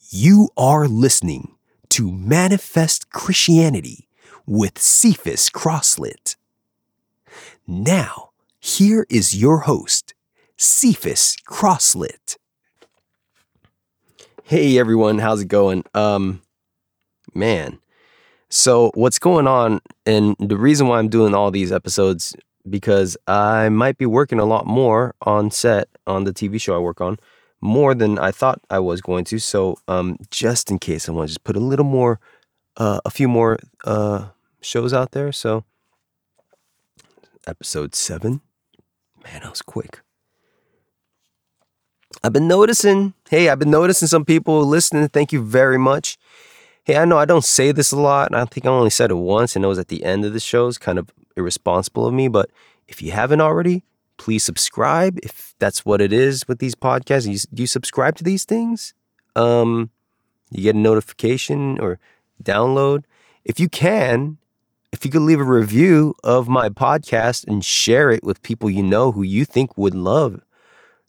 You are listening to Manifest Christianity with Cephas Crosslit. Now, here is your host, Cephas Crosslit. Hey everyone, how's it going? Um, man. So what's going on, and the reason why I'm doing all these episodes because I might be working a lot more on set on the TV show I work on more than I thought I was going to. So, um, just in case, I want to just put a little more, uh, a few more uh, shows out there. So, episode seven, man, that was quick. I've been noticing, hey, I've been noticing some people listening. Thank you very much. Hey, I know I don't say this a lot, and I think I only said it once, and it was at the end of the show. It's kind of irresponsible of me, but if you haven't already, please subscribe if that's what it is with these podcasts. You, you subscribe to these things? Um, you get a notification or download. If you can, if you could leave a review of my podcast and share it with people you know who you think would love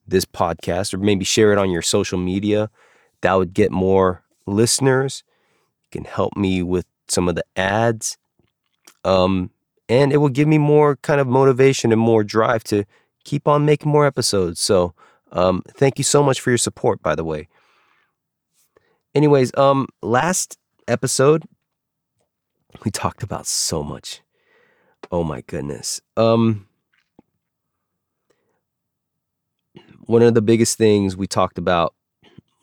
this podcast, or maybe share it on your social media, that would get more listeners. It can help me with some of the ads. Um, and it will give me more kind of motivation and more drive to keep on making more episodes. So, um, thank you so much for your support, by the way. Anyways, um, last episode we talked about so much. Oh my goodness. Um, one of the biggest things we talked about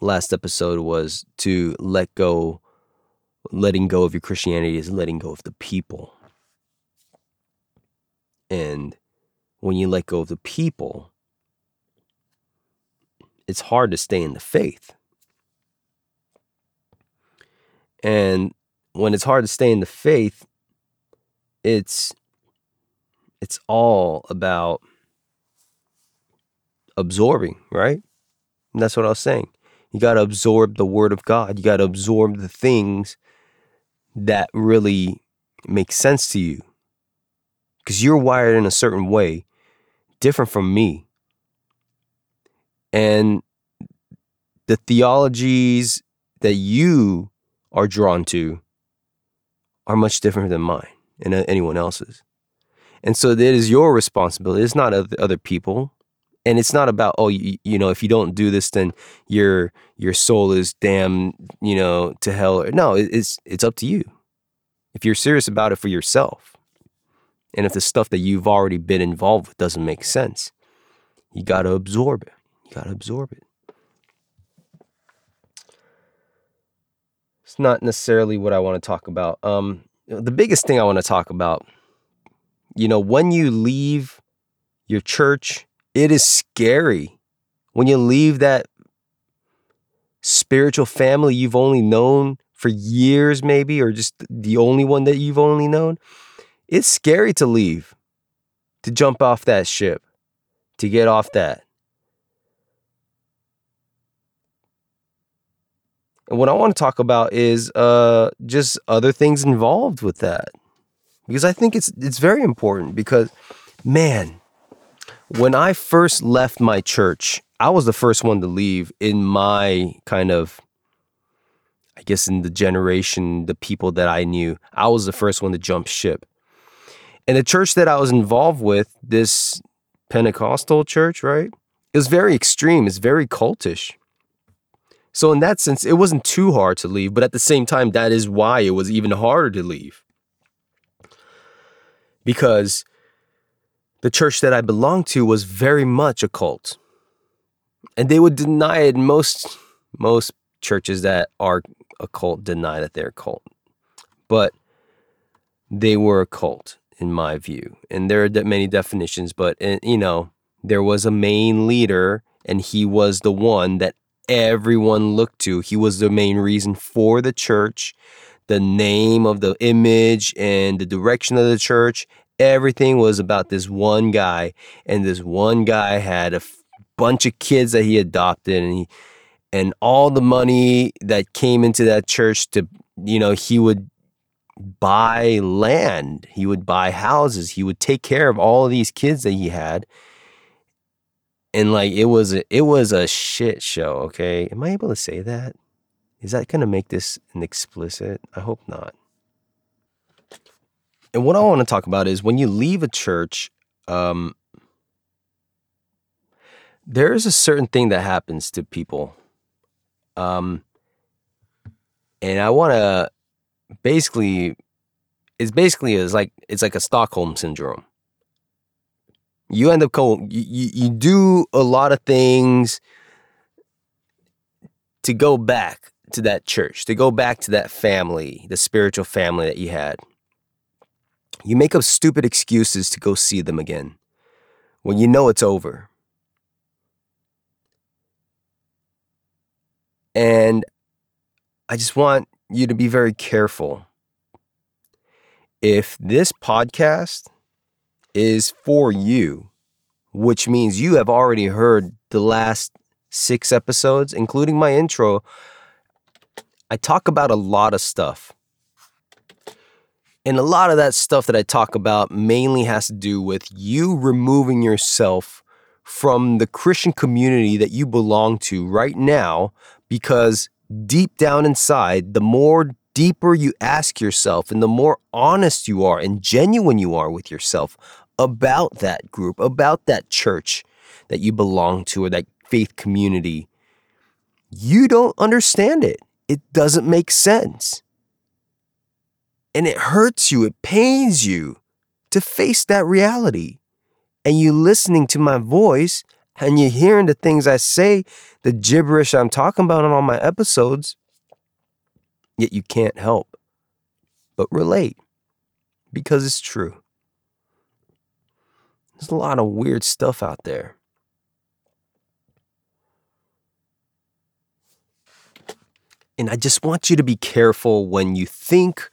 last episode was to let go letting go of your christianity is letting go of the people and when you let go of the people, it's hard to stay in the faith. And when it's hard to stay in the faith, it's it's all about absorbing, right? And that's what I was saying. You got to absorb the word of God. You got to absorb the things that really make sense to you because you're wired in a certain way, different from me. And the theologies that you are drawn to are much different than mine and uh, anyone else's. And so it is your responsibility. It's not other people. And it's not about, oh, you, you know, if you don't do this, then your your soul is damned, you know, to hell. No, it's it's up to you. If you're serious about it for yourself. And if the stuff that you've already been involved with doesn't make sense, you got to absorb it. You got to absorb it. It's not necessarily what I want to talk about. Um, the biggest thing I want to talk about, you know, when you leave your church, it is scary. When you leave that spiritual family you've only known for years, maybe, or just the only one that you've only known, it's scary to leave, to jump off that ship, to get off that. And what I want to talk about is uh, just other things involved with that, because I think it's it's very important. Because, man, when I first left my church, I was the first one to leave in my kind of, I guess, in the generation, the people that I knew. I was the first one to jump ship. And the church that I was involved with, this Pentecostal church, right? It was very extreme. It's very cultish. So in that sense, it wasn't too hard to leave, but at the same time, that is why it was even harder to leave. Because the church that I belonged to was very much a cult. And they would deny it. Most most churches that are a cult deny that they're a cult. But they were a cult in my view. And there are many definitions, but eh, you know, there was a main leader and he was the one that everyone looked to. He was the main reason for the church, the name of the image and the direction of the church. Everything was about this one guy, and this one guy had a f- bunch of kids that he adopted, and he and all the money that came into that church to you know he would buy land, he would buy houses, he would take care of all of these kids that he had. And like it was a, it was a shit show, okay? Am I able to say that? Is that going to make this an explicit? I hope not. And what I want to talk about is when you leave a church, um, there is a certain thing that happens to people. Um, and I want to basically, it's basically is like it's like a Stockholm syndrome. You end up going, you, you, you do a lot of things to go back to that church, to go back to that family, the spiritual family that you had. You make up stupid excuses to go see them again when you know it's over. And I just want you to be very careful. If this podcast is for you, which means you have already heard the last six episodes, including my intro, I talk about a lot of stuff. And a lot of that stuff that I talk about mainly has to do with you removing yourself from the Christian community that you belong to right now because deep down inside, the more deeper you ask yourself and the more honest you are and genuine you are with yourself about that group, about that church that you belong to or that faith community, you don't understand it. It doesn't make sense. And it hurts you, it pains you to face that reality. And you listening to my voice and you're hearing the things I say, the gibberish I'm talking about on all my episodes, yet you can't help but relate because it's true. There's a lot of weird stuff out there. And I just want you to be careful when you think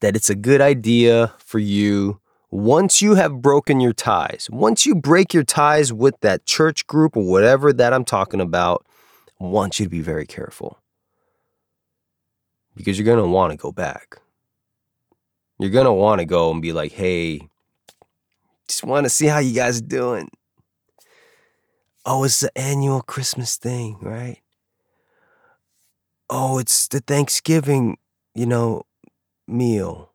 that it's a good idea for you once you have broken your ties, once you break your ties with that church group or whatever that I'm talking about, I want you to be very careful. Because you're going to want to go back. You're going to want to go and be like, hey, just want to see how you guys are doing. Oh, it's the annual Christmas thing, right? Oh, it's the Thanksgiving, you know, meal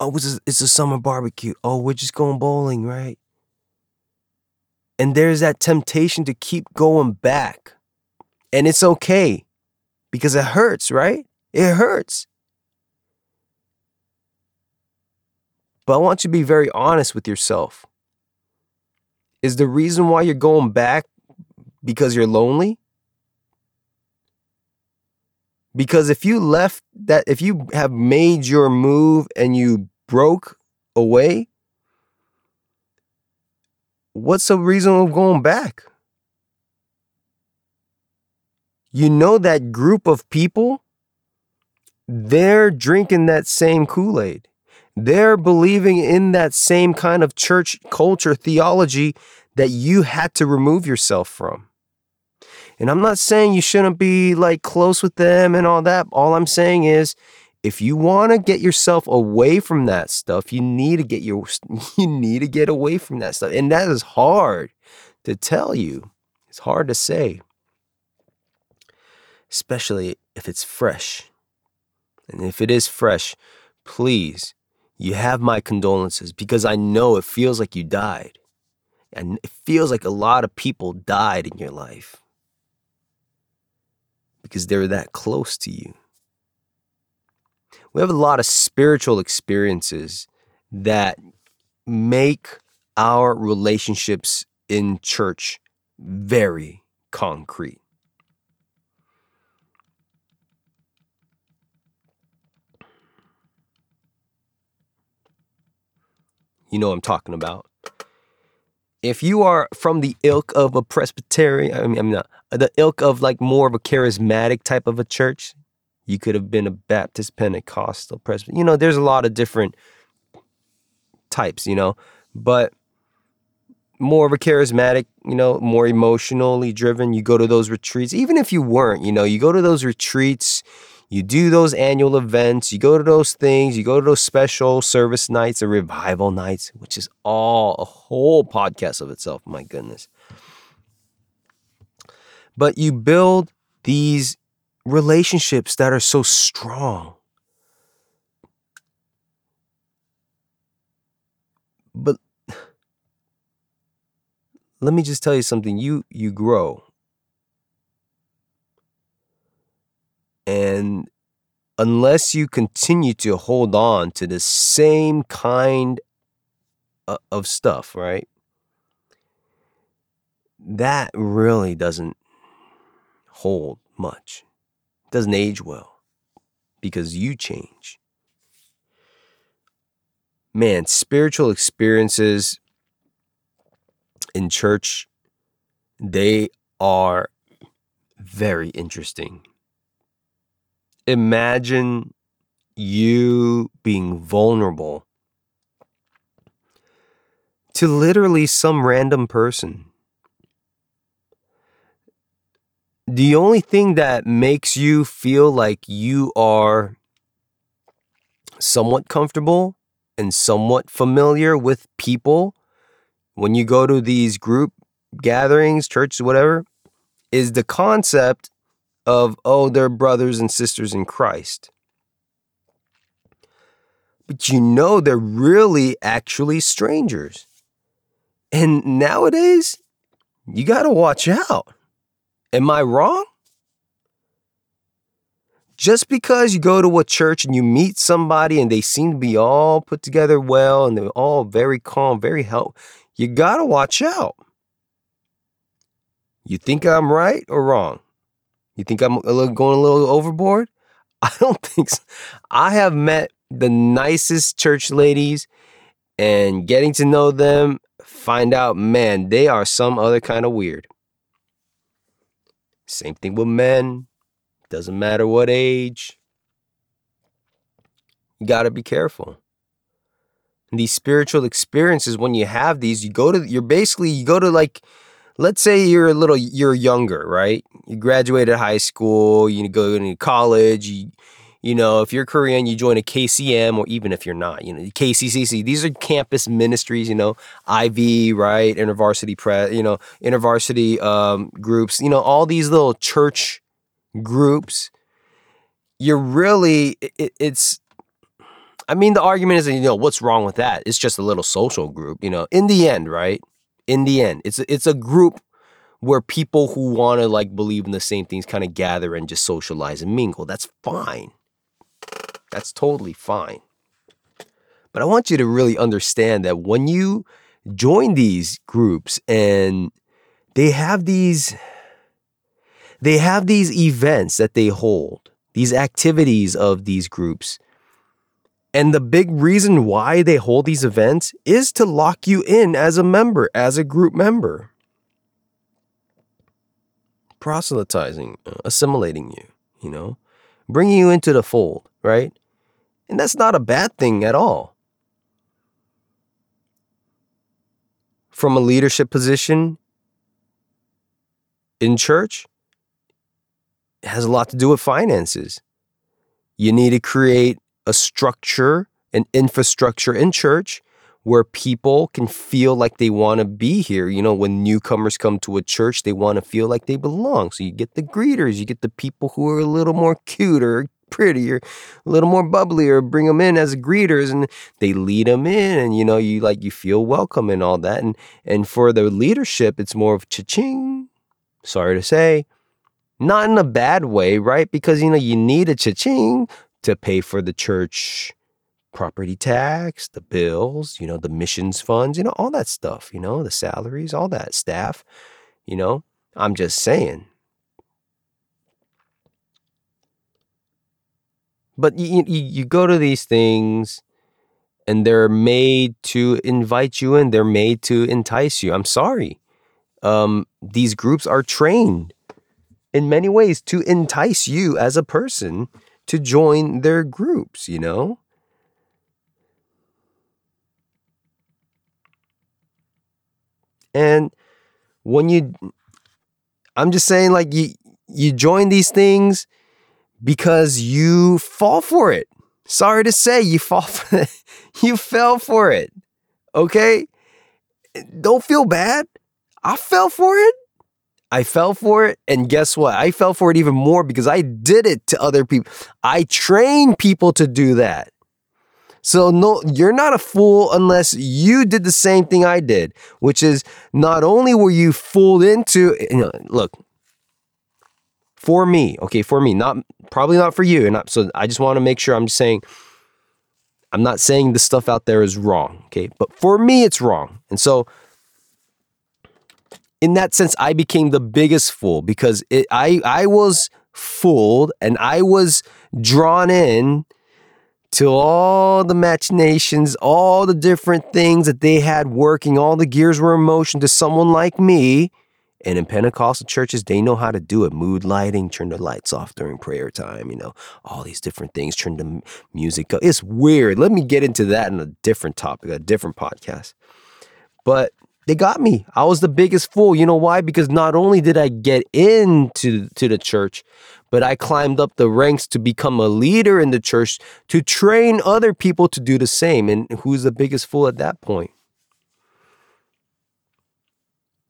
oh, it's a, it's a summer barbecue. Oh, we're just going bowling, right? And there's that temptation to keep going back. And it's okay because it hurts, right? It hurts. But I want you to be very honest with yourself. Is the reason why you're going back because you're lonely? Because if you left that, if you have made your move and you broke away, what's the reason of going back? You know that group of people, they're drinking that same Kool Aid. They're believing in that same kind of church culture theology that you had to remove yourself from. And I'm not saying you shouldn't be like close with them and all that. All I'm saying is if you want to get yourself away from that stuff, you need to get your you need to get away from that stuff. And that is hard to tell you. It's hard to say. Especially if it's fresh. And if it is fresh, please, you have my condolences because I know it feels like you died. And it feels like a lot of people died in your life because they're that close to you. We have a lot of spiritual experiences that make our relationships in church very concrete. You know I'm talking about. If you are from the ilk of a Presbyterian, I mean, I'm not, the ilk of like more of a charismatic type of a church. You could have been a Baptist, Pentecostal, Presbyterian. You know, there's a lot of different types, you know, but more of a charismatic, you know, more emotionally driven. You go to those retreats, even if you weren't, you know, you go to those retreats, you do those annual events, you go to those things, you go to those special service nights or revival nights, which is all a whole podcast of itself. My goodness but you build these relationships that are so strong. But let me just tell you something you you grow and unless you continue to hold on to the same kind uh, of stuff right? That really doesn't hold much. It doesn't age well because you change. Man spiritual experiences in church, they are very interesting. Imagine you being vulnerable to literally some random person. The only thing that makes you feel like you are somewhat comfortable and somewhat familiar with people when you go to these group gatherings, churches, whatever, is the concept of, oh, they're brothers and sisters in Christ. But you know, they're really actually strangers. And nowadays, you got to watch out. Am I wrong? Just because you go to a church and you meet somebody and they seem to be all put together well and they're all very calm, very help, you gotta watch out. You think I'm right or wrong? You think I'm a little, going a little overboard? I don't think so. I have met the nicest church ladies and getting to know them, find out, man, they are some other kind of weird. Same thing with men. Doesn't matter what age. You got to be careful these spiritual experiences when you have these you go to you're basically you go to like let's say you're a little you're younger right you graduated high school you go to college you, you know if you're korean you join a kcm or even if you're not you know kccc these are campus ministries you know iv right intervarsity press you know intervarsity um, groups you know all these little church groups you're really it, it's I mean, the argument is, you know, what's wrong with that? It's just a little social group, you know. In the end, right? In the end, it's it's a group where people who want to like believe in the same things kind of gather and just socialize and mingle. That's fine. That's totally fine. But I want you to really understand that when you join these groups and they have these they have these events that they hold, these activities of these groups and the big reason why they hold these events is to lock you in as a member, as a group member. Proselytizing, uh, assimilating you, you know, bringing you into the fold, right? And that's not a bad thing at all. From a leadership position in church, it has a lot to do with finances. You need to create a structure, an infrastructure in church where people can feel like they want to be here. You know, when newcomers come to a church, they want to feel like they belong. So you get the greeters, you get the people who are a little more cuter, prettier, a little more bubblier, bring them in as greeters and they lead them in and you know, you like you feel welcome and all that. And and for the leadership, it's more of cha-ching. Sorry to say. Not in a bad way, right? Because you know, you need a cha-ching to pay for the church property tax, the bills, you know, the missions funds, you know, all that stuff, you know, the salaries, all that staff, you know. I'm just saying. But you, you, you go to these things and they're made to invite you in, they're made to entice you. I'm sorry. Um, these groups are trained in many ways to entice you as a person to join their groups, you know? And when you I'm just saying like you you join these things because you fall for it. Sorry to say you fall for it. you fell for it. Okay? Don't feel bad. I fell for it. I fell for it. And guess what? I fell for it even more because I did it to other people. I train people to do that. So no, you're not a fool unless you did the same thing I did, which is not only were you fooled into, eh, you know, look, for me, okay, for me, not probably not for you. And not, so I just want to make sure I'm just saying, I'm not saying the stuff out there is wrong, okay, but for me, it's wrong. And so, in that sense, I became the biggest fool because it, I I was fooled and I was drawn in to all the machinations, all the different things that they had working, all the gears were in motion to someone like me and in Pentecostal churches, they know how to do it. Mood lighting, turn the lights off during prayer time, you know, all these different things, turn the music up. It's weird. Let me get into that in a different topic, a different podcast. But they got me. I was the biggest fool. You know why? Because not only did I get into to the church, but I climbed up the ranks to become a leader in the church to train other people to do the same. And who's the biggest fool at that point?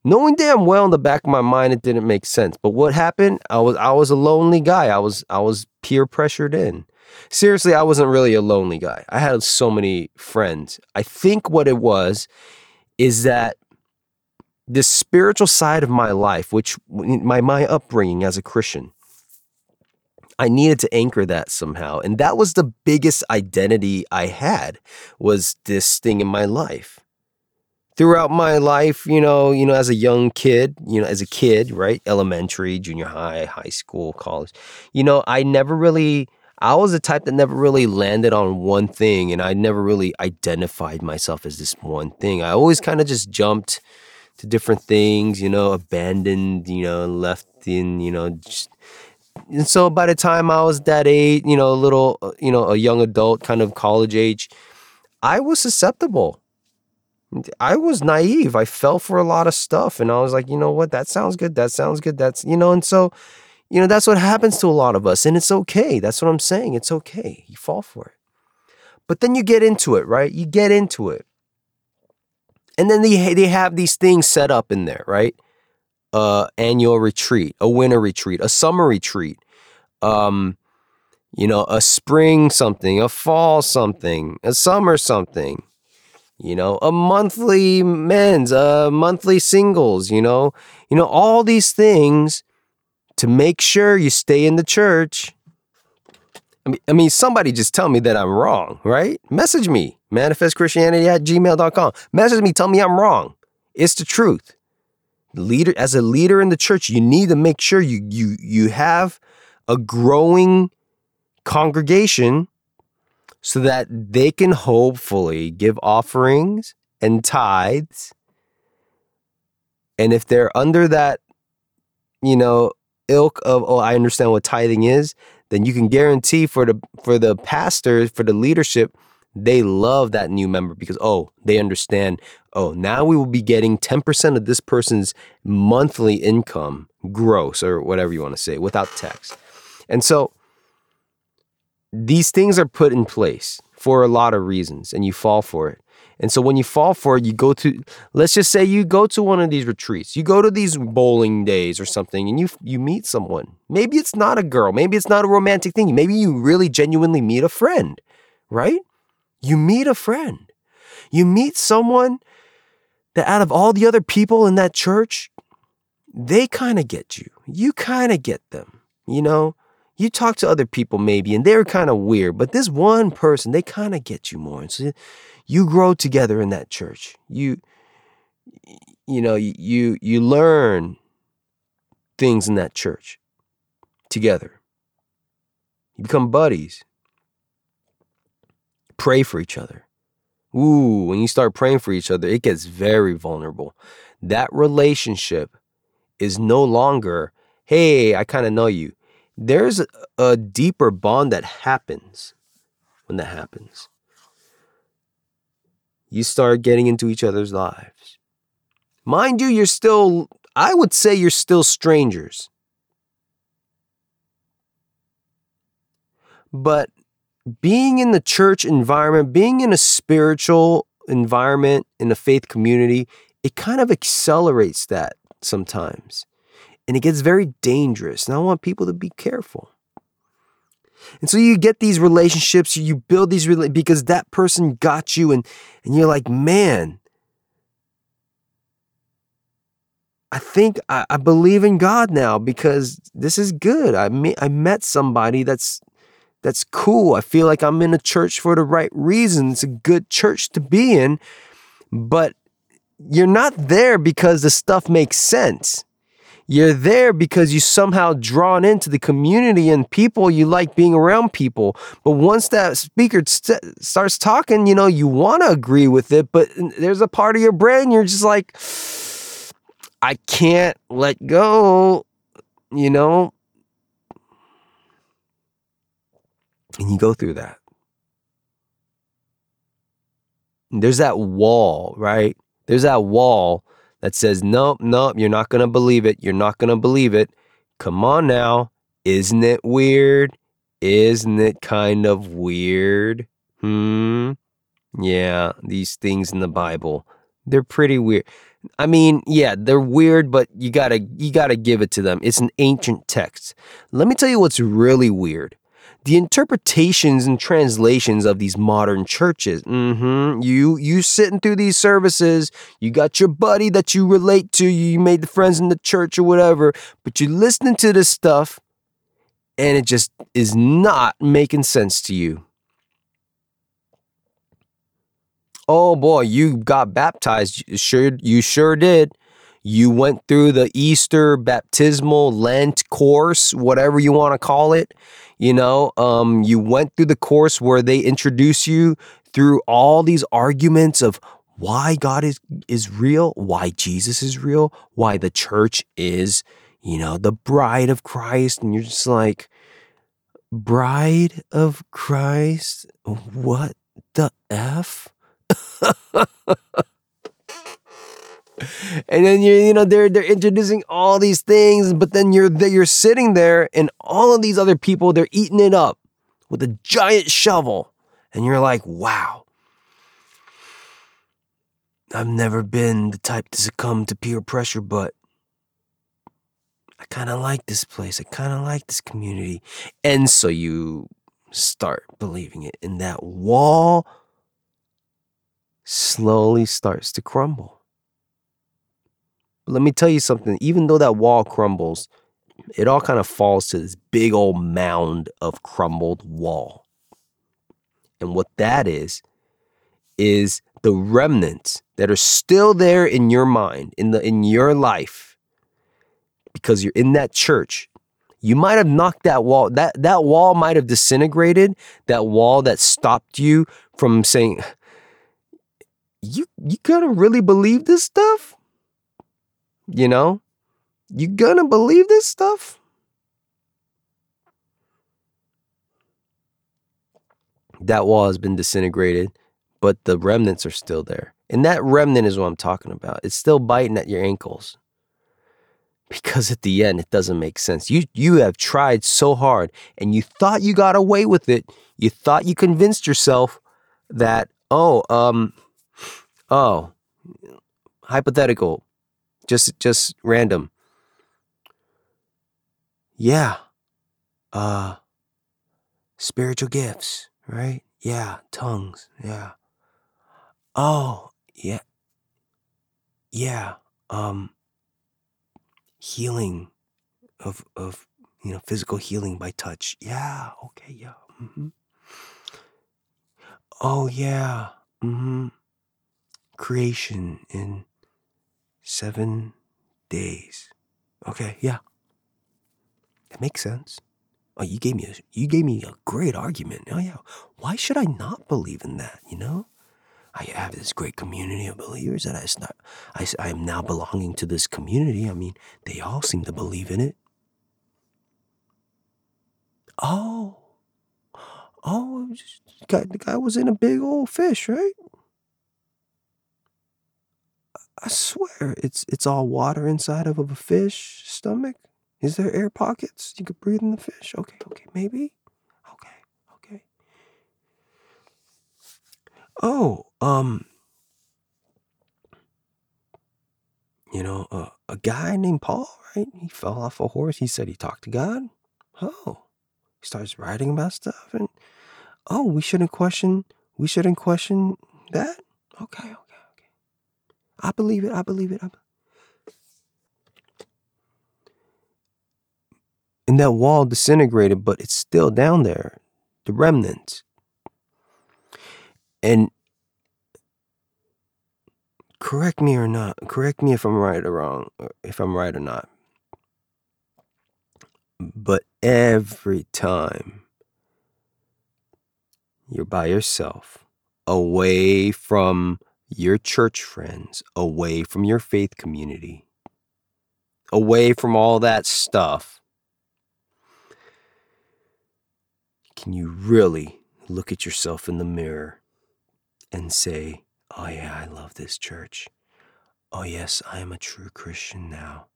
knowing damn well in the back of my mind it didn't make sense. But what happened? I was I was a lonely guy. I was I was peer pressured in. Seriously, I wasn't really a lonely guy. I had so many friends. I think what it was is that the spiritual side of my life, which my my upbringing as a Christian, I needed to anchor that somehow. And that was the biggest identity I had was this thing in my life throughout my life, you know, you know, as a young kid, you know, as a kid, right? Elementary, junior high, high school, college, you know, I never really, I was the type that never really landed on one thing and I never really identified myself as this one thing. I always kind of just jumped to different things, you know, abandoned, you know, left in, you know, just, and so by the time I was that age, you know, a little, uh, you know, a young adult, kind of college age, I was susceptible I was naive. I fell for a lot of stuff and I was like, you know what? That sounds good. That sounds good. That's, you know, and so, you know, that's what happens to a lot of us. And it's okay. That's what I'm saying. It's okay. You fall for it. But then you get into it, right? You get into it. And then they, they have these things set up in there, right? Uh, annual retreat, a winter retreat, a summer retreat, um, you know, a spring something, a fall something, a summer something you know, a monthly men's, a monthly singles, you know, you know, all these things to make sure you stay in the church. I mean, I mean, somebody just tell me that I'm wrong, right? Message me, manifestchristianity at gmail.com. Message me, tell me I'm wrong. It's the truth. Leader, as a leader in the church, you need to make sure you you you have a growing congregation so that they can hopefully give offerings and tithes. And if they're under that, you know, ilk of, oh, I understand what tithing is, then you can guarantee for the for the pastor, for the leadership, they love that new member because oh, they understand, oh, now we will be getting 10% of this person's monthly income gross or whatever you want to say without tax. And so these things are put in place for a lot of reasons and you fall for it. And so when you fall for it, you go to let's just say you go to one of these retreats. You go to these bowling days or something and you you meet someone. Maybe it's not a girl, maybe it's not a romantic thing. Maybe you really genuinely meet a friend, right? You meet a friend. You meet someone that out of all the other people in that church, they kind of get you. You kind of get them, you know? you talk to other people maybe and they're kind of weird, but this one person, they kind of get you more. And so you grow together in that church. You you know, you you learn things in that church together. You become buddies. Pray for each other. Ooh, when you start praying for each other, it gets very vulnerable. That relationship is no longer, hey, I kind of know you there's a deeper bond that happens when that happens. You start getting into each other's lives. Mind you, you're still, I would say you're still strangers. But being in the church environment, being in a spiritual environment, in a faith community, it kind of accelerates that sometimes And it gets very dangerous. And I want people to be careful. And so you get these relationships, you build these rela- because that person got you, and and you're like, man, I think I, I believe in God now because this is good. I me- I met somebody that's that's cool. I feel like I'm in a church for the right reasons. It's a good church to be in, but you're not there because the stuff makes sense. You're there because you somehow drawn into the community and people. You like being around people. But once that speaker st- starts talking, you know, you want to agree with it, but there's a part of your brain you're just like, I can't let go, you know? And you go through that. There's that wall, right? There's that wall that says, nope, nope, you're not going to believe it. You're not going to believe it. Come on now. Isn't it weird? Isn't it kind of weird? Hmm. Yeah, these things in the Bible, they're pretty weird. I mean, yeah, they're weird, but you gotta you gotta give it to them. It's an ancient text. Let me tell you what's really weird the interpretations and translations of these modern churches. Mm-hmm. You you sitting through these services, you got your buddy that you relate to, you made the friends in the church or whatever, but you're listening to this stuff and it just is not making sense to you. Oh boy, you got baptized. Sure, you sure did. You went through the Easter baptismal Lent course, whatever you want to call it. You know, um, you went through the course where they introduce you through all these arguments of why God is is real, why Jesus is real, why the church is, you know, the bride of Christ, and you're just like, bride of Christ? What the F? and then you you know they're they're introducing all these things but then you're you're sitting there and all of these other people they're eating it up with a giant shovel. And you're like wow. I've never been the type to succumb to peer pressure but I kind of like this place. I kind of like this community. And so you start believing it and that wall slowly starts to crumble let me tell you something. Even though that wall crumbles, it all kind of falls to this big old mound of crumbled wall. And what that is, is the remnants that are still there in your mind, in the in your life, because you're in that church. You might have knocked that wall. That that wall might have disintegrated. That wall that stopped you from saying, "You you gotta really believe this stuff." You know? You gonna believe this stuff? That wall has been disintegrated, but the remnants are still there. And that remnant is what I'm talking about. It's still biting at your ankles. Because at the end it doesn't make sense. You you have tried so hard and you thought you got away with it. You thought you convinced yourself that oh, um oh, hypothetical just just random. Yeah. Uh spiritual gifts, right? Yeah, tongues. Yeah. Oh, yeah. Yeah. Um healing of of you know physical healing by touch. Yeah, okay, yeah. Mm-hmm. Oh yeah. Mm-hmm. Creation in seven days. Okay, yeah. That makes sense. Oh, you gave me a you gave me a great argument. Oh yeah. Why should I not believe in that, you know? I have this great community of believers that I start, I, I am now belonging to this community. I mean, they all seem to believe in it. Oh, oh, the guy was in a big old fish, right? I swear, it's it's all water inside of a fish stomach. Is there air pockets you could breathe in the fish? Okay, okay, maybe. Okay, okay. Oh, um, you know, uh, a guy named Paul, right? He fell off a horse. He said he talked to God. Oh, he starts writing about stuff, and oh, we shouldn't question. We shouldn't question that. Okay, okay, okay. I believe it. I believe it. I and that wall disintegrated, but it's still down there, the remnants. And correct me or not, correct me if I'm right or wrong, if I'm right or not. But every time you're by yourself, away from your church friends, away from your faith community, away from all that stuff, can you really look at yourself in the mirror and say, Oh, yeah, I love this church. Oh, yes, I am a true Christian now.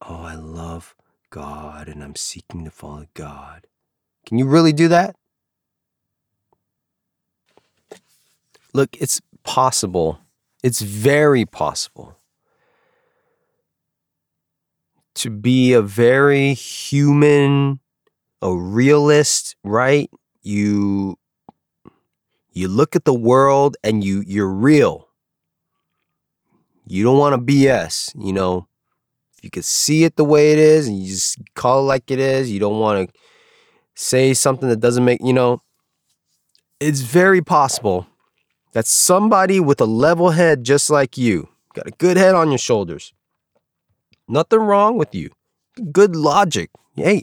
Oh, I love God and I'm seeking to follow God. Can you really do that? Look, it's possible. It's very possible to be a very human a realist, right? You you look at the world and you you're real. You don't want to BS, you know. If you could see it the way it is and you just call it like it is, you don't want to say something that doesn't make, you know, it's very possible that somebody with a level head just like you, got a good head on your shoulders. Nothing wrong with you. Good logic. Hey,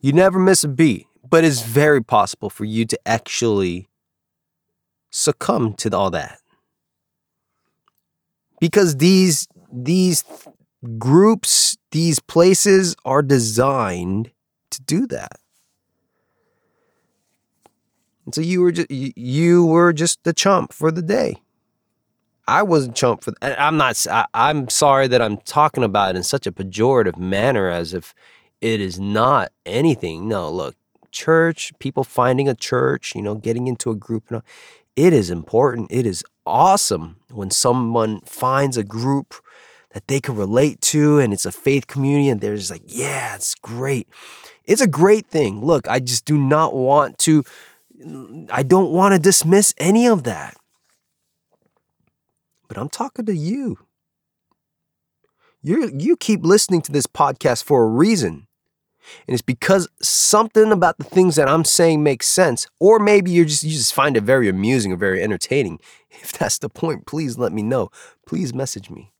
you never miss a beat, but it's very possible for you to actually succumb to all that. Because these these groups, these places are designed to do that. And so you were just you were just the chump for the day. I wasn't chump for. I'm not. I, I'm sorry that I'm talking about it in such a pejorative manner, as if it is not anything. No, look, church, people finding a church, you know, getting into a group, you know, it is important. It is awesome when someone finds a group that they can relate to and it's a faith community and they're just like, yeah, it's great. It's a great thing. Look, I just do not want to, I don't want to dismiss any of that. But I'm talking to you. You you keep listening to this podcast for a reason. And it's because something about the things that I'm saying makes sense, or maybe you just you just find it very amusing or very entertaining. If that's the point, please let me know. Please message me.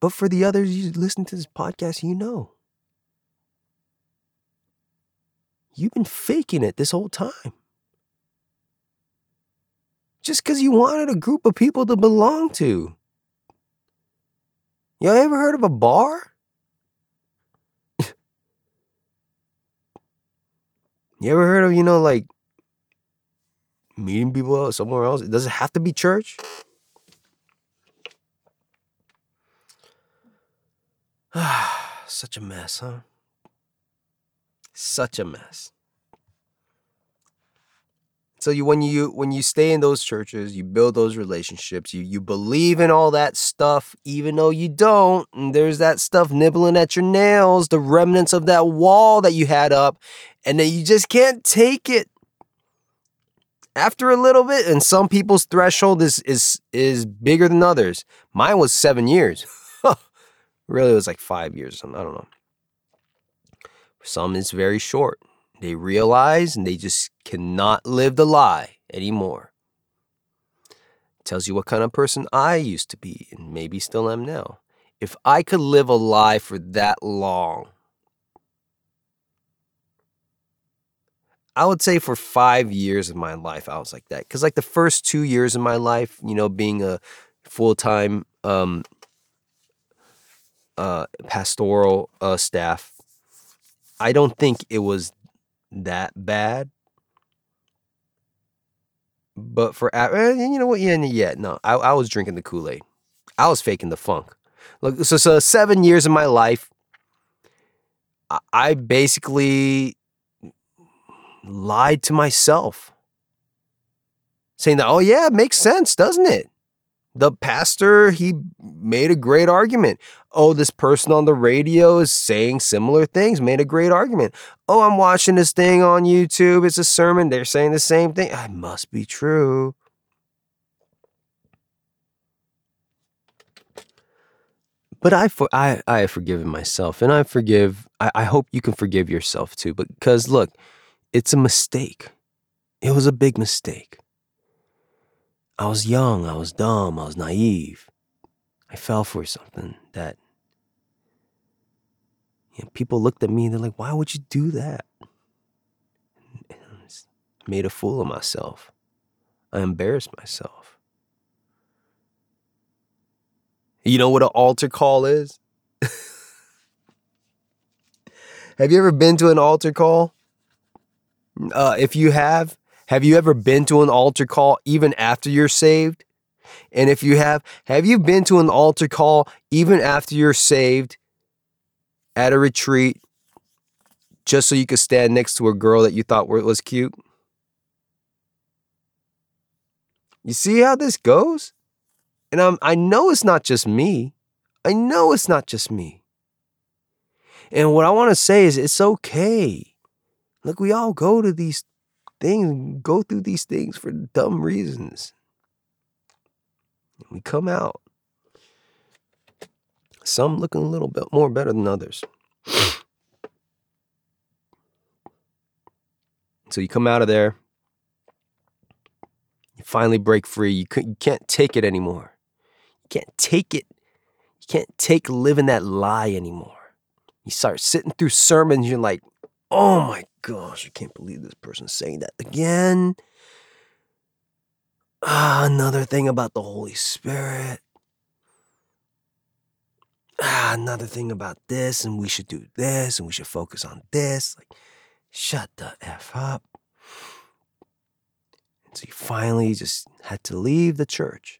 But for the others you listen to this podcast, you know. You've been faking it this whole time. Just because you wanted a group of people to belong to. Y'all ever heard of a bar? You ever heard of, you know, like meeting people somewhere else? It doesn't have to be church. Such a mess, huh? Such a mess. So you when you when you stay in those churches, you build those relationships, you you believe in all that stuff, even though you don't, and there's that stuff nibbling at your nails, the remnants of that wall that you had up, and then you just can't take it. After a little bit, and some people's threshold is is is bigger than others. Mine was seven years. really, it was like five years. I don't know. Some, is very short. They realize and they just cannot live the lie anymore. tells you what kind of person I used to be and maybe still am now. If I could live a lie for that long, I would say for five years of my life, I was like that. Because, like, the first two years of my life, you know, being a full time um, uh, pastoral uh, staff, I don't think it was that bad. But for eh, you know what? Yeah, yeah, no. I, I was drinking the Kool Aid. I was faking the funk. Look, so so seven years of my life, I, I basically lied to myself, saying that, oh yeah, it makes sense, doesn't it? The pastor, he made a great argument. Oh, this person on the radio is saying similar things, made a great argument. Oh, I'm watching this thing on YouTube. It's a sermon. They're saying the same thing. It must be true. But I, for, I, I have forgiven myself, and I forgive. I, I hope you can forgive yourself too. Because look, it's a mistake. It was a big mistake. I was young, I was dumb, I was naive. I fell for something that you know, people looked at me and they're like, why would you do that? I made a fool of myself. I embarrassed myself. You know what an altar call is? have you ever been to an altar call? Uh, if you have, have you ever been to an altar call even after you're saved? And if you have, have you been to an altar call even after you're saved at a retreat just so you could stand next to a girl that you thought was cute? You see how this goes? And I'm, I know it's not just me. I know it's not just me. And what I want to say is it's okay. Look, we all go to these things, go through these things for dumb reasons. We come out. Some looking a little bit more better than others. So you come out of there, you finally break free. You, you can't take it anymore. You can't take it. You can't take living that lie anymore. You start sitting through sermons, you're like, oh my gosh, I can't believe this person's saying that again. Ah, another thing about the Holy Spirit. Ah, another thing about this, and we should do this, and we should focus on this. Like, shut the F up. And so he finally just had to leave the church.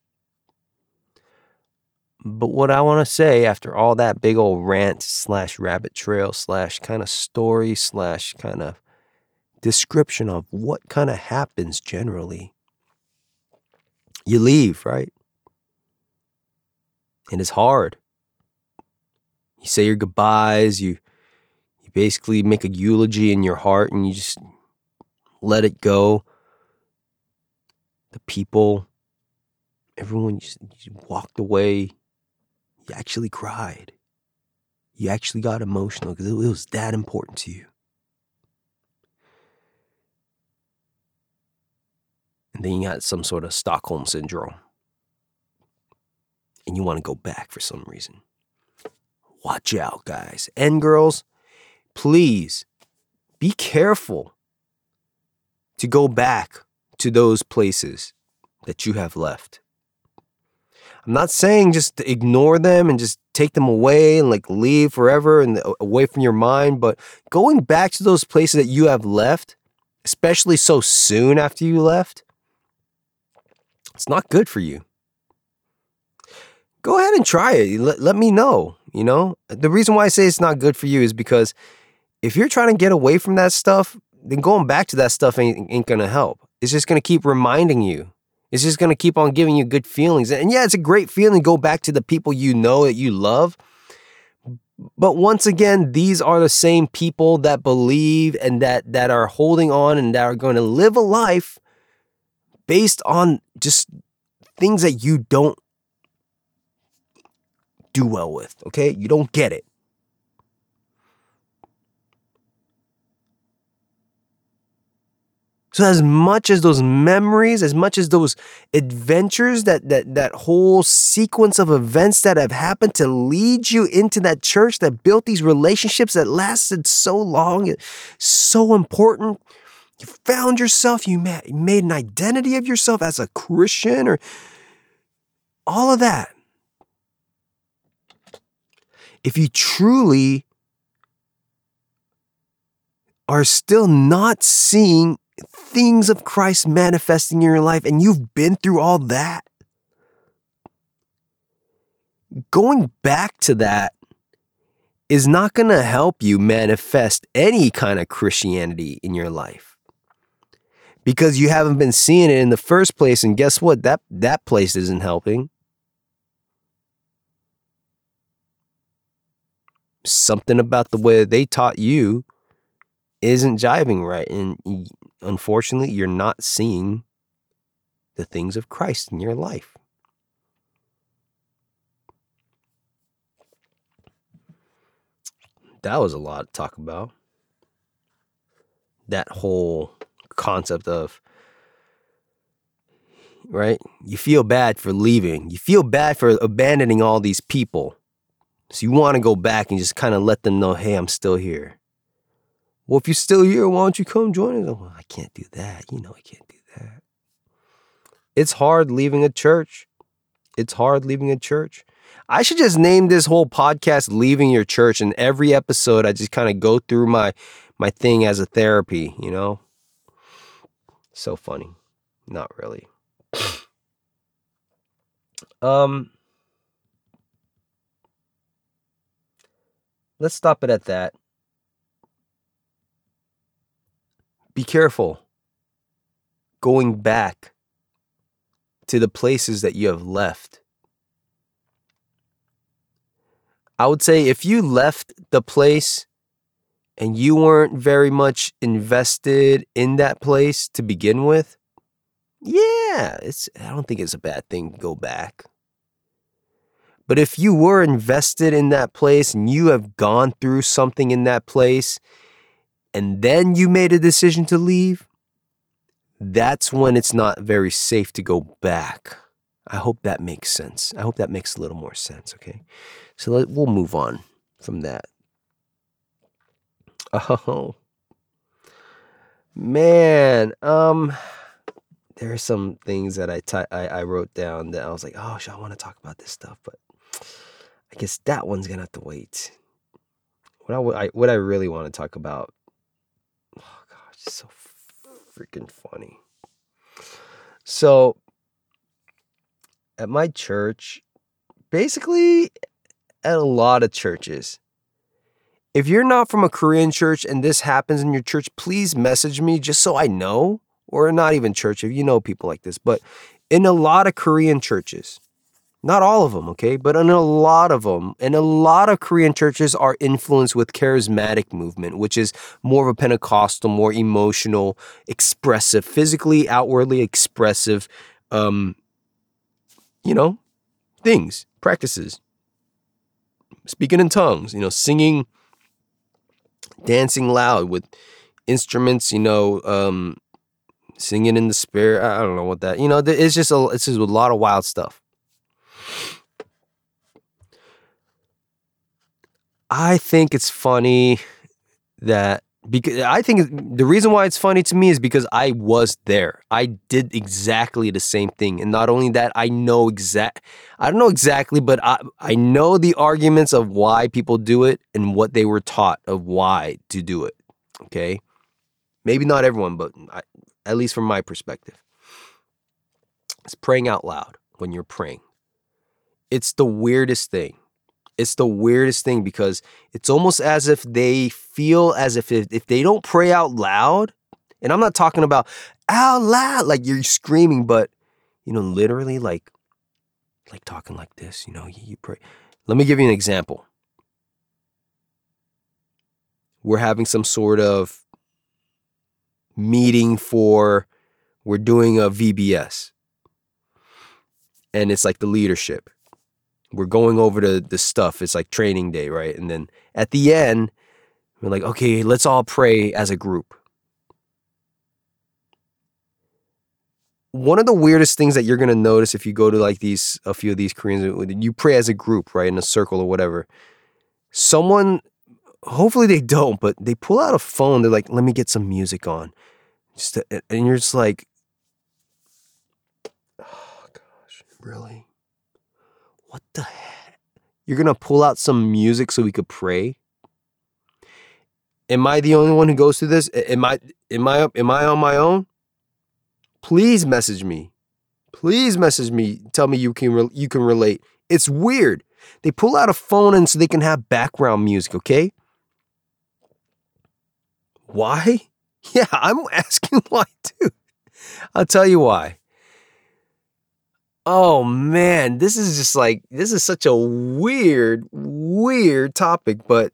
But what I want to say after all that big old rant slash rabbit trail slash kind of story slash kind of description of what kind of happens generally, you leave, right? And it's hard. You say your goodbyes, you you basically make a eulogy in your heart and you just let it go. The people, everyone just, just walked away you actually cried. You actually got emotional because it was that important to you. And then you got some sort of Stockholm syndrome. And you want to go back for some reason. Watch out, guys. And girls, please be careful to go back to those places that you have left. I'm not saying just ignore them and just take them away and like leave forever and uh, away from your mind, but going back to those places that you have left, especially so soon after you left, it's not good for you. Go ahead and try it. Let, let me know. You know, the reason why I say it's not good for you is because if you're trying to get away from that stuff, then going back to that stuff ain't, ain't gonna help. It's just gonna keep reminding you it's just going to keep on giving you good feelings. And yeah, it's a great feeling go back to the people you know that you love. But once again, these are the same people that believe and that that are holding on and that are going to live a life based on just things that you don't do well with, okay? You don't get it. So as much as those memories, as much as those adventures, that that that whole sequence of events that have happened to lead you into that church that built these relationships that lasted so long, so important. You found yourself, you made an identity of yourself as a Christian or all of that. If you truly are still not seeing things of Christ manifesting in your life, and you've been through all that. Going back to that is not going to help you manifest any kind of Christianity in your life because you haven't been seeing it in the first place. And guess what? That, that place isn't helping. Something about the way they taught you isn't jiving right and unfortunately, you're not seeing the things of Christ in your life. That was a lot to talk about. That whole concept of, right? You feel bad for leaving. You feel bad for abandoning all these people. So you want to go back and just kind of let them know, hey, I'm still here. Well, if you're still here, why don't you come join us? Well, I can't do that. You know, I can't do that. It's hard leaving a church. It's hard leaving a church. I should just name this whole podcast "Leaving Your Church," and every episode I just kind of go through my my thing as a therapy. You know, so funny. Not really. um. Let's stop it at that. Be careful going back to the places that you have left. I would say if you left the place and you weren't very much invested in that place to begin with, yeah, it's I don't think it's a bad thing to go back. But if you were invested in that place and you have gone through something in that place and then you made a decision to leave, that's when it's not very safe to go back. I hope that makes sense. I hope that makes a little more sense, okay? So let, we'll move on from that. Oh. Man, um there are some things that I, I, I wrote down that I was like, oh, I want to talk about this stuff, but I guess that one's gonna have to wait. What I what I really want to talk about. So freaking funny. So at my church, basically at a lot of churches, if you're not from a Korean church and this happens in your church, please message me just so I know, or not even church if you know people like this. But in a lot of Korean churches, not all of them, okay, but in a lot of them, and a lot of Korean churches are influenced with charismatic movement, which is more of a Pentecostal, more emotional, expressive, physically, outwardly expressive, um, you know, things, practices. Speaking in tongues, you know, singing, dancing loud with instruments, you know, um, singing in the spirit. I don't know what that, you know, it's just a, it's just a lot of wild stuff. I think it's funny that because I think the reason why it's funny to me is because I was there. I did exactly the same thing. And not only that, I know exact I don't know exactly, but I I know the arguments of why people do it and what they were taught of why to do it. Okay? Maybe not everyone, but I, at least from my perspective. It's praying out loud when you're praying. It's the weirdest thing it's the weirdest thing because it's almost as if they feel as if if, if they don't pray out loud, and I'm not talking about out loud like you're screaming, but you know, literally like like talking like this, you know, you, you pray. Let me give you an example. We're having some sort of meeting for we're doing a VBS. And it's like the leadership we're going over the the stuff. It's like training day, right? And then at the end, we're like, okay, let's all pray as a group. One of the weirdest things that you're gonna notice if you go to like these a few of these Koreans, uh, you pray as a group, right, in a circle or whatever. Someone, hopefully they don't, but they pull out a phone. They're like, "Let me get some music on," just to, and you're just like, "Oh gosh, really." The? You're gonna pull out some music so we could pray? Am I the only one who goes through this? Am I am I am I on my own? Please message me. Please message me. Tell me you can re- you can relate. It's weird. They pull out a phone and so they can have background music, okay? Why? Yeah, I'm asking why too. I'll tell you why. Oh man, this is just like this is such a weird, weird topic, but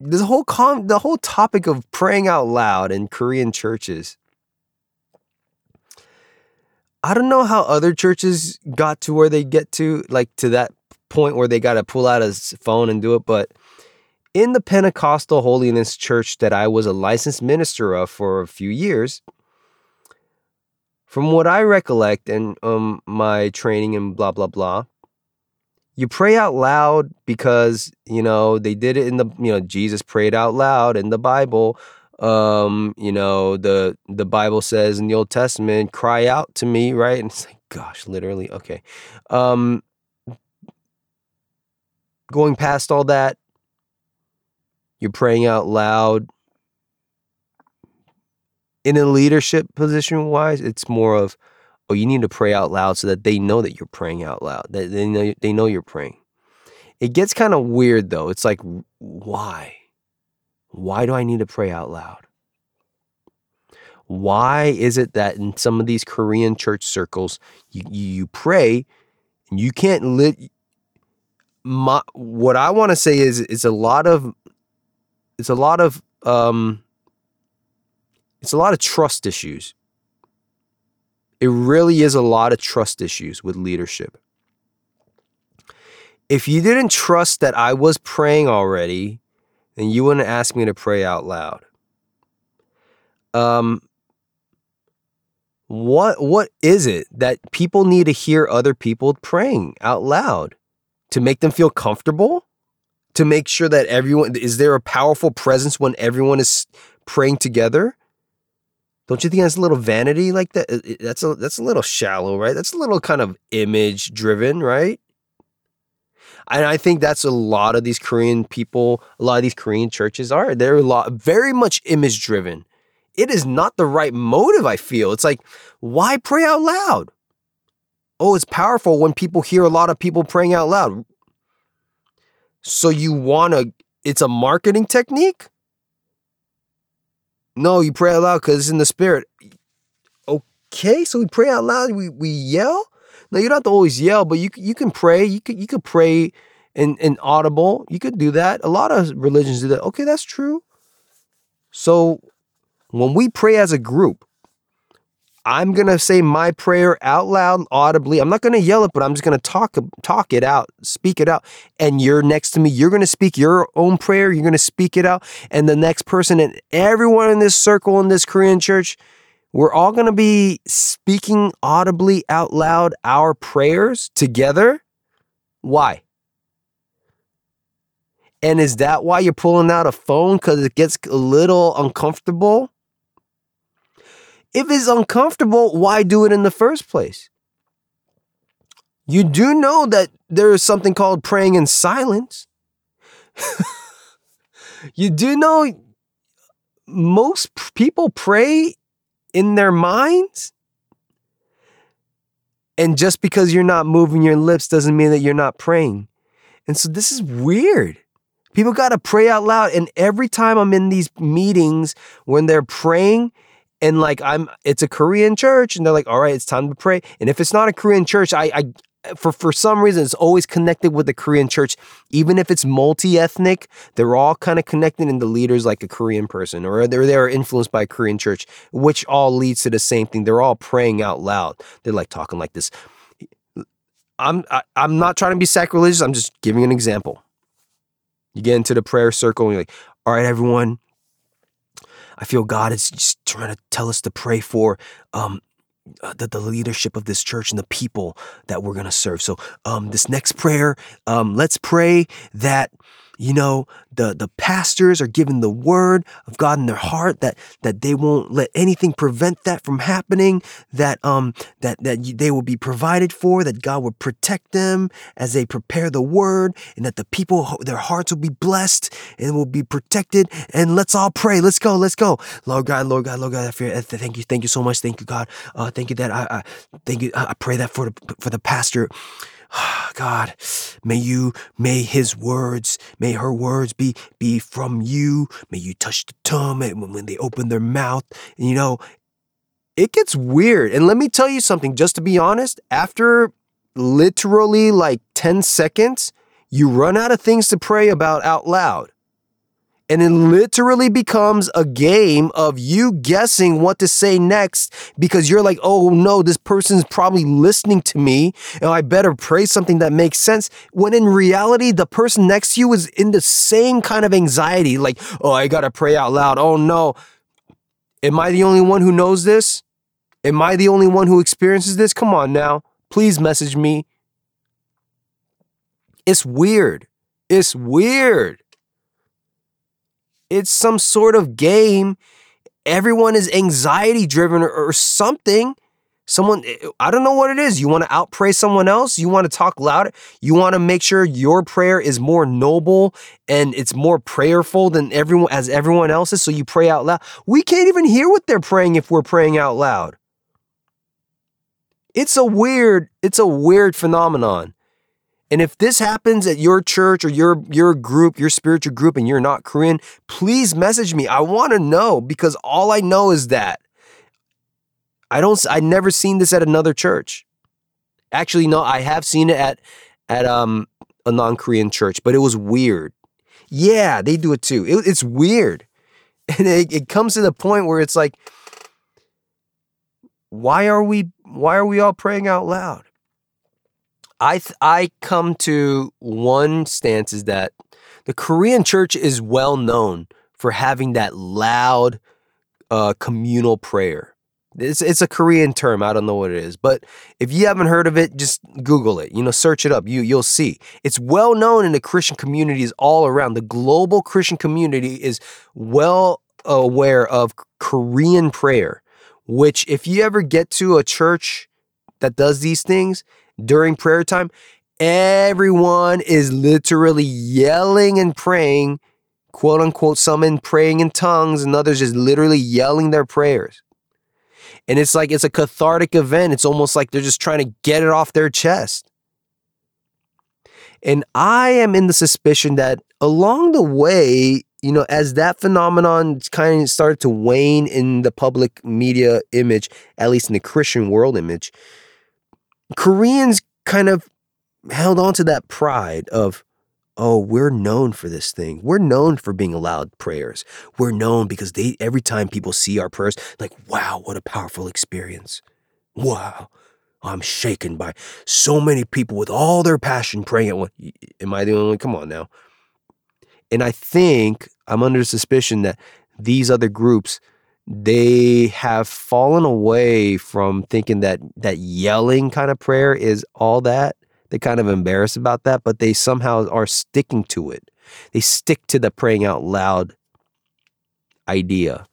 this whole com the whole topic of praying out loud in Korean churches. I don't know how other churches got to where they get to, like to that point where they got to pull out a phone and do it, but in the Pentecostal Holiness Church that I was a licensed minister of for a few years, from what I recollect and um, my training and blah, blah, blah, you pray out loud because, you know, they did it in the, you know, Jesus prayed out loud in the Bible. Um, you know, the the Bible says in the Old Testament, cry out to me, right? And it's like, gosh, literally, okay. Um, going past all that, you're praying out loud in a leadership position wise, it's more of, oh, you need to pray out loud so that they know that you're praying out loud. That they know they know you're praying. It gets kind of weird though. It's like, why? Why do I need to pray out loud? Why is it that in some of these Korean church circles, you, you pray and you can't lit my what I want to say is it's a lot of it's a lot of um it's a lot of trust issues. It really is a lot of trust issues with leadership. If you didn't trust that I was praying already, then you wouldn't ask me to pray out loud. Um, what what is it that people need to hear other people praying out loud to make them feel comfortable? To make sure that everyone is there a powerful presence when everyone is praying together? Don't you think that's a little vanity like that? Uh, that's a that's a little shallow, right? That's a little kind of image driven, right? And I think that's a lot of these Korean people, a lot of these Korean churches are. They're a lot very much image driven. It is not the right motive, I feel. It's like, why pray out loud? Oh, it's powerful when people hear a lot of people praying out loud. So you want to, it's a marketing technique? No, you pray out loud because it's in the spirit. Okay, so we pray out loud. We we yell. No, you don't have to always yell, but you you can pray. You could you could pray in in audible. You could do that. A lot of religions do that. Okay, that's true. So when we pray as a group, I'm gonna say my prayer out loud, audibly. I'm not gonna yell it, but I'm just gonna talk talk it out, speak it out. And you're next to me. You're gonna speak your own prayer. You're gonna speak it out. And the next person and everyone in this circle in this Korean church, we're all gonna be speaking audibly out loud our prayers together. Why? And is that why you're pulling out a phone? Because it gets a little uncomfortable? If it's uncomfortable, why do it in the first place? You do know that there is something called praying in silence. you do know most people pray in their minds. And just because you're not moving your lips doesn't mean that you're not praying. And so this is weird. People got to pray out loud. And every time I'm in these meetings when they're praying, and like I'm it's a Korean church and they're like all right it's time to pray. And if it's not a Korean church I I for for some reason it's always connected with the Korean church. Even if it's multi-ethnic they're all kind of connected in the leaders like a Korean person or they're they're influenced by a Korean church which all leads to the same thing. They're all praying out loud. They're like talking like this. I'm I, am i am not trying to be sacrilegious. I'm just giving an example. You get into the prayer circle and you're like all right everyone I feel God is just trying to tell us to pray for um, uh, the, the leadership of this church and the people that we're going to serve. So, um, this next prayer, um, let's pray that you know the the pastors are given the word of God in their heart that that they won't let anything prevent that from happening that um that that they will be provided for that God will protect them as they prepare the word and that the people their hearts will be blessed and will be protected. And let's all pray. Let's go. Let's go. Lord God Lord God Lord God I fear, thank you. Thank you so much. Thank you God. Uh, thank you that I, I thank you I pray that for the, for the pastor God, may you, may his words, may her words be be from you. May you touch the tongue when they open their mouth. You know, it gets weird. And let me tell you something, just to be honest, after literally like 10 seconds, you run out of things to pray about out loud. And it literally becomes a game of you guessing what to say next because you're like, oh no, this person's probably listening to me and I better pray something that makes sense. When in reality, the person next to you is in the same kind of anxiety, like, oh, I gotta pray out loud. Oh no. Am I the only one who knows this? Am I the only one who experiences this? Come on now. Please message me. It's weird. It's weird. It's some sort of game. Everyone is anxiety driven or, or something. Someone, eh, I don't know what it is. You want to outpray someone else? You want to talk louder? You want to make sure your prayer is more noble and it's more prayerful than everyone as everyone else's. So you pray out loud. We can't even hear what they're praying if we're praying out loud. It's a weird, it's a weird phenomenon. And if this happens at your church or your your group, your spiritual group, and you're not Korean, please message me. I want to know because all I know is that I don't. I never seen this at another church. Actually, no, I have seen it at at um a non-Korean church, but it was weird. Yeah, they do it too. It, it's weird, and it, it comes to the point where it's like, why are we why are we all praying out loud? I th- I come to one stance is that the Korean church is well known for having that loud uh, communal prayer. It's it's a Korean term. I don't know what it is, but if you haven't heard of it, just Google it. You know, search it up. You you'll see. It's well known in the Christian communities all around. The global Christian community is well aware of Korean prayer. Which, if you ever get to a church that does these things, during prayer time, everyone is literally yelling and praying, quote unquote, some in praying in tongues and others just literally yelling their prayers. And it's like it's a cathartic event. It's almost like they're just trying to get it off their chest. And I am in the suspicion that along the way, you know, as that phenomenon kind of started to wane in the public media image, at least in the Christian world image, Koreans kind of held on to that pride of, oh, we're known for this thing. We're known for being loud prayers. We're known because they every time people see our prayers, like, wow, what a powerful experience. Wow. I'm shaken by so many people with all their passion praying at one. Am I the only one? Come on now. And I think I'm under suspicion that these other groups they have fallen away from thinking that that yelling kind of prayer is all that. They kind of embarrassed about that, but they somehow are sticking to it. They stick to the praying out loud idea.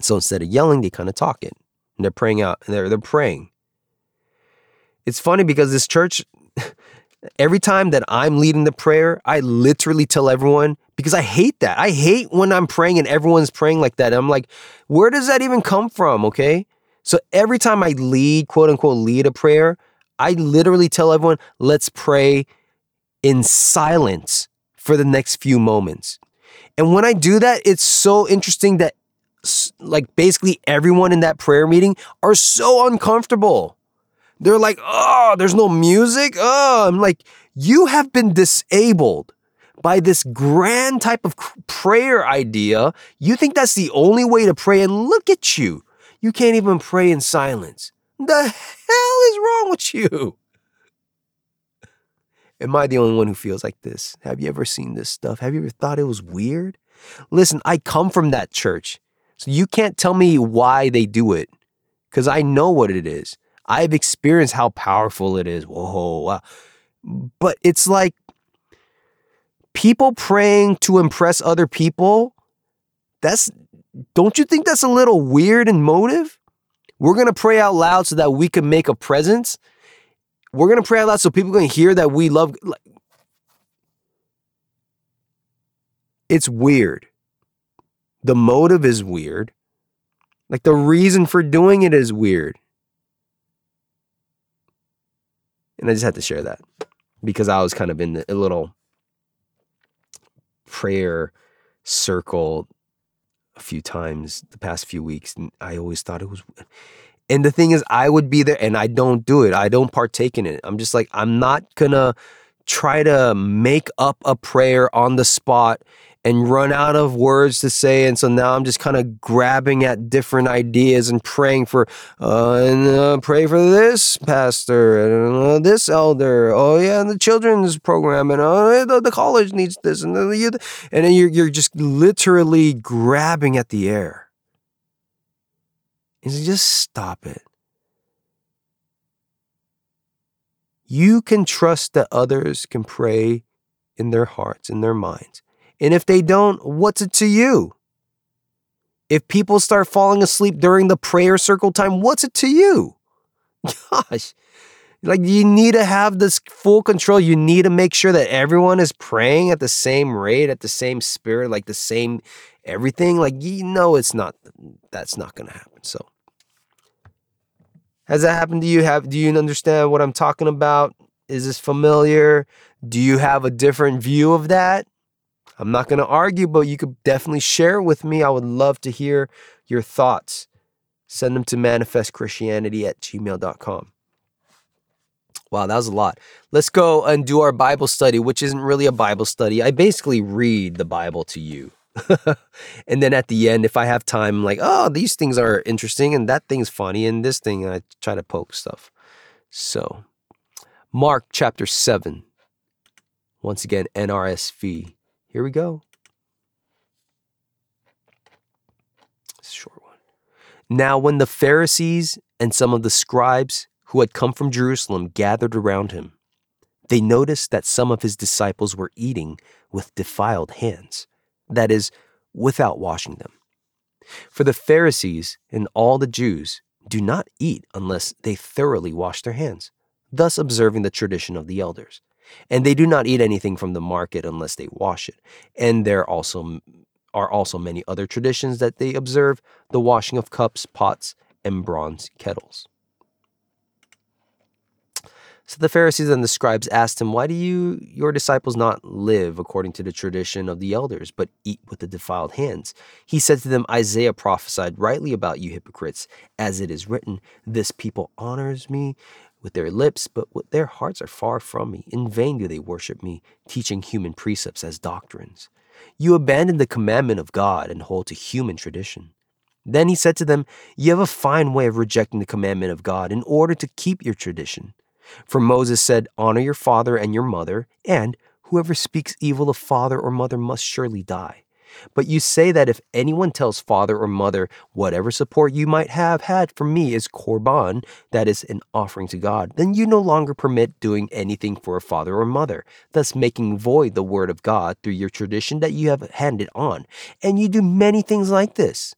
So instead of yelling, they kind of talk it. And they're praying out and they're they're praying. It's funny because this church every time that I'm leading the prayer, I literally tell everyone because I hate that. I hate when I'm praying and everyone's praying like that. I'm like, where does that even come from? Okay. So every time I lead, quote unquote, lead a prayer, I literally tell everyone, let's pray in silence for the next few moments. And when I do that, it's so interesting that like basically everyone in that prayer meeting are so uncomfortable. They're like, oh, there's no music. Oh, I'm like, you have been disabled by this grand type of prayer idea. You think that's the only way to pray, and look at you. You can't even pray in silence. The hell is wrong with you? Am I the only one who feels like this? Have you ever seen this stuff? Have you ever thought it was weird? Listen, I come from that church. So you can't tell me why they do it because I know what it is. I've experienced how powerful it is. Whoa, wow. But it's like people praying to impress other people. That's, don't you think that's a little weird in motive? We're going to pray out loud so that we can make a presence. We're going to pray out loud so people can hear that we love. It's weird. The motive is weird. Like the reason for doing it is weird. And I just had to share that because I was kind of in a little prayer circle a few times the past few weeks. And I always thought it was, And the thing is, I would be there and I don't do it. I don't partake in it. I'm just like, I'm not gonna try to make up a prayer on the spot and run out of words to say. And so now I'm just kind of grabbing at different ideas and praying for, uh, and uh, pray for this pastor and uh, this elder. Oh yeah, and the children's program and uh, the, the college needs this and the youth. And then you're, you're just literally grabbing at the air. And just stop it. You can trust that others can pray in their hearts, in their minds. And if they don't, what's it to you? If people start falling asleep during the prayer circle time, what's it to you? Gosh, like you need to have this full control. You need to make sure that everyone is praying at the same rate, at the same spirit, like the same everything. Like you know, it's not. That's not going to happen. So, has that happened to you? Have do you understand what I'm talking about? Is this familiar? Do you have a different view of that? I'm not going to argue, but you could definitely share with me. I would love to hear your thoughts. Send them to manifestchristianity at gmail.com. Wow, that was a lot. Let's go and do our Bible study, which isn't really a Bible study. I basically read the Bible to you. and then at the end, if I have time, I'm like, oh, these things are interesting and that thing's funny and this thing, I try to poke stuff. So, Mark chapter 7. Once again, NRSV. Here we go. Short one. Now, when the Pharisees and some of the scribes who had come from Jerusalem gathered around him, they noticed that some of his disciples were eating with defiled hands, that is, without washing them. For the Pharisees and all the Jews do not eat unless they thoroughly wash their hands, thus observing the tradition of the elders. And they do not eat anything from the market unless they wash it. And there also are also many other traditions that they observe the washing of cups, pots, and bronze kettles. So the Pharisees and the scribes asked him, Why do you, your disciples, not live according to the tradition of the elders, but eat with the defiled hands? He said to them, Isaiah prophesied rightly about you hypocrites, as it is written, This people honors me with their lips, but their hearts are far from me. In vain do they worship me, teaching human precepts as doctrines. You abandon the commandment of God and hold to human tradition. Then he said to them, You have a fine way of rejecting the commandment of God in order to keep your tradition. For Moses said, Honor your father and your mother, and whoever speaks evil of father or mother must surely die. But you say that if anyone tells father or mother, whatever support you might have had from me is korban, that is an offering to God, then you no longer permit doing anything for a father or mother, thus making void the word of God through your tradition that you have handed on. And you do many things like this.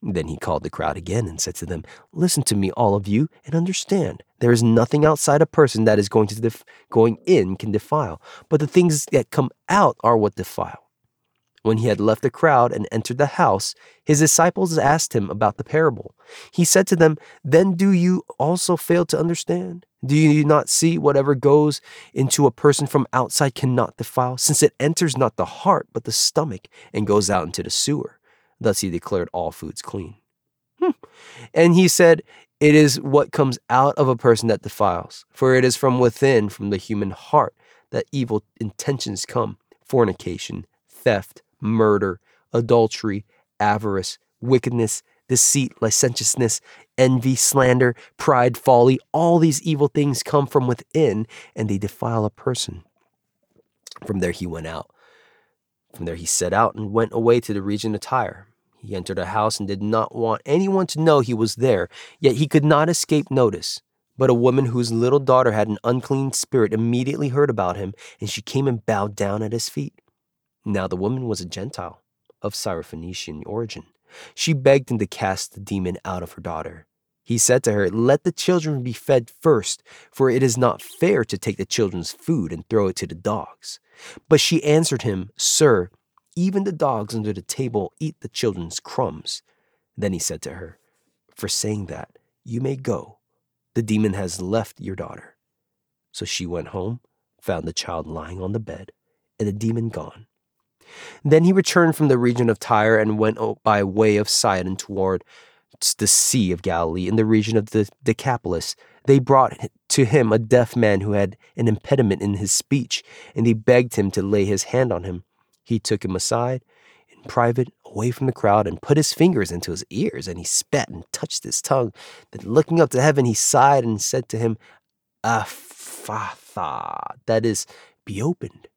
Then he called the crowd again and said to them, Listen to me, all of you, and understand. There is nothing outside a person that is going to def- going in can defile, but the things that come out are what defile. When he had left the crowd and entered the house, his disciples asked him about the parable. He said to them, Then do you also fail to understand? Do you not see whatever goes into a person from outside cannot defile, since it enters not the heart, but the stomach, and goes out into the sewer? Thus he declared all foods clean. Hmm. And he said, It is what comes out of a person that defiles, for it is from within, from the human heart, that evil intentions come fornication, theft murder, adultery, avarice, wickedness, deceit, licentiousness, envy, slander, pride, folly. All these evil things come from within and they defile a person. From there he went out. From there he set out and went away to the region of Tyre. He entered a house and did not want anyone to know he was there, yet he could not escape notice. But a woman whose little daughter had an unclean spirit immediately heard about him, and she came and bowed down at his feet. Now the woman was a Gentile of Syrophoenician origin. She begged him to cast the demon out of her daughter. He said to her, Let the children be fed first, for it is not fair to take the children's food and throw it to the dogs. But she answered him, Sir, even the dogs under the table eat the children's crumbs. Then he said to her, For saying that, you may go. The demon has left your daughter. So she went home, found the child lying on the bed, and the demon gone. Then he returned from the region of Tyre and went by way of Sidon toward the Sea of Galilee in the region of the Decapolis. They brought to him a deaf man who had an impediment in his speech, and they begged him to lay his hand on him. He took him aside in private, away from the crowd, and put his fingers into his ears, and he spat and touched his tongue. Then, looking up to heaven, he sighed and said to him, Ephphatha, that is, be opened.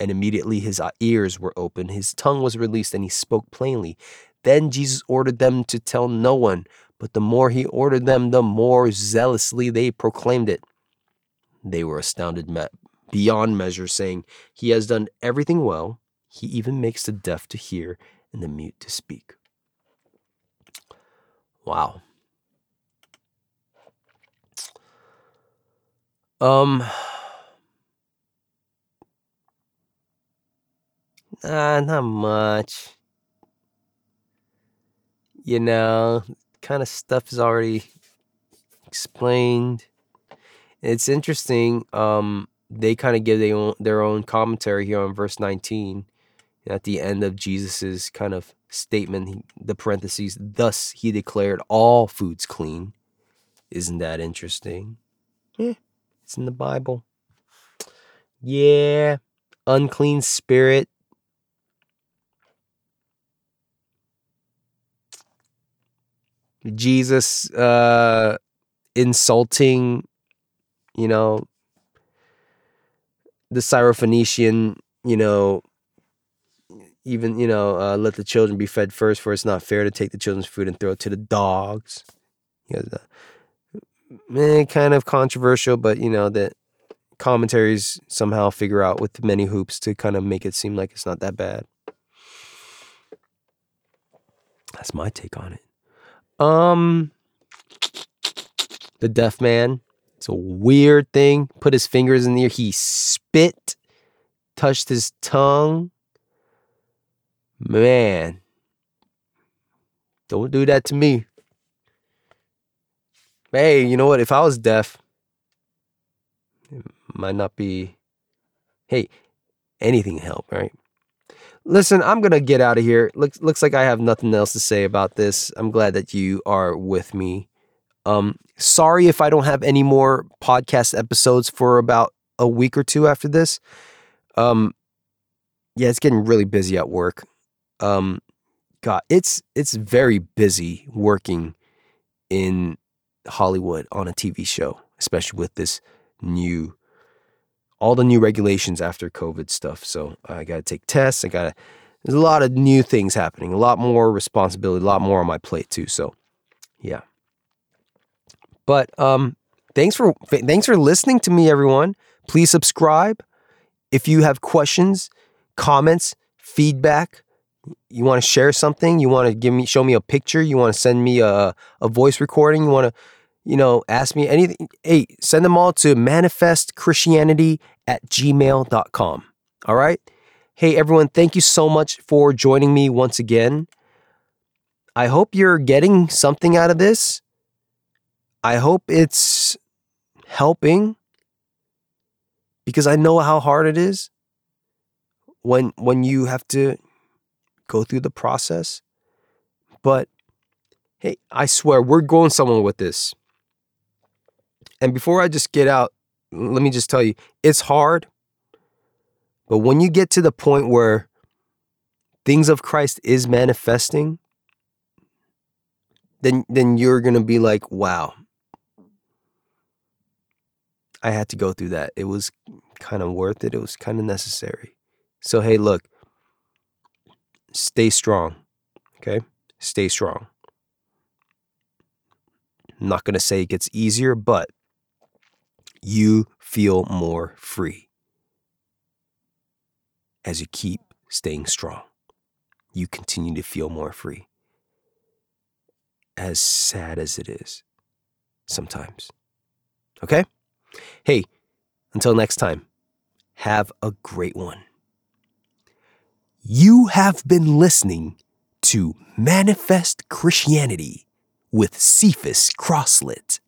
And immediately his ears were open, his tongue was released, and he spoke plainly. Then Jesus ordered them to tell no one, but the more he ordered them, the more zealously they proclaimed it. They were astounded beyond measure, saying, He has done everything well. He even makes the deaf to hear and the mute to speak. Wow. Um, uh, not much. You know, kind of stuff is already explained. It's interesting. Um, they kind of give their own, their own commentary here on verse 19 at the end of Jesus's kind of statement, the parentheses, thus he declared all foods clean. Isn't that interesting? Yeah, it's in the Bible. Yeah, unclean spirit. Jesus uh, insulting, you know, the Syrophoenician, you know, even, you know, uh, let the children be fed first, for it's not fair to take the children's food and throw it to the dogs. You know, eh, kind of controversial, but, you know, that commentaries somehow figure out with many hoops to kind of make it seem like it's not that bad. That's my take on it. Um, the deaf man. It's a weird thing. Put his fingers in the ear. He spit, touched his tongue. Man, don't do that to me. Hey, you know what? If I was deaf, it might not be. Hey, anything help, right? Listen, I'm gonna get out of here. Looks looks like I have nothing else to say about this. I'm glad that you are with me. Um, sorry if I don't have any more podcast episodes for about a week or two after this. Um, yeah, it's getting really busy at work. Um, God, it's it's very busy working in Hollywood on a TV show, especially with this new all the new regulations after COVID stuff. So I got to take tests. I got to, there's a lot of new things happening, a lot more responsibility, a lot more on my plate too. So yeah. But um, thanks for thanks for listening to me, everyone. Please subscribe. If you have questions, comments, feedback, you want to share something, you want to give me show me a picture, you want to send me a, a voice recording, you want to you know, ask me anything. Hey, send them all to manifestchristianity at gmail.com. All right. Hey, everyone, thank you so much for joining me once again. I hope you're getting something out of this. I hope it's helping because I know how hard it is when when you have to go through the process. But hey, I swear we're going somewhere with this. And before I just get out, let me just tell you, it's hard. But when you get to the point where things of Christ is manifesting, then then you're going to be like, "Wow. I had to go through that. It was kind of worth it. It was kind of necessary." So, hey, look. Stay strong. Okay? Stay strong. I'm not going to say it gets easier, but you feel more free as you keep staying strong. You continue to feel more free. As sad as it is sometimes. Okay? Hey, until next time, have a great one. You have been listening to Manifest Christianity with Cephas Crosslet.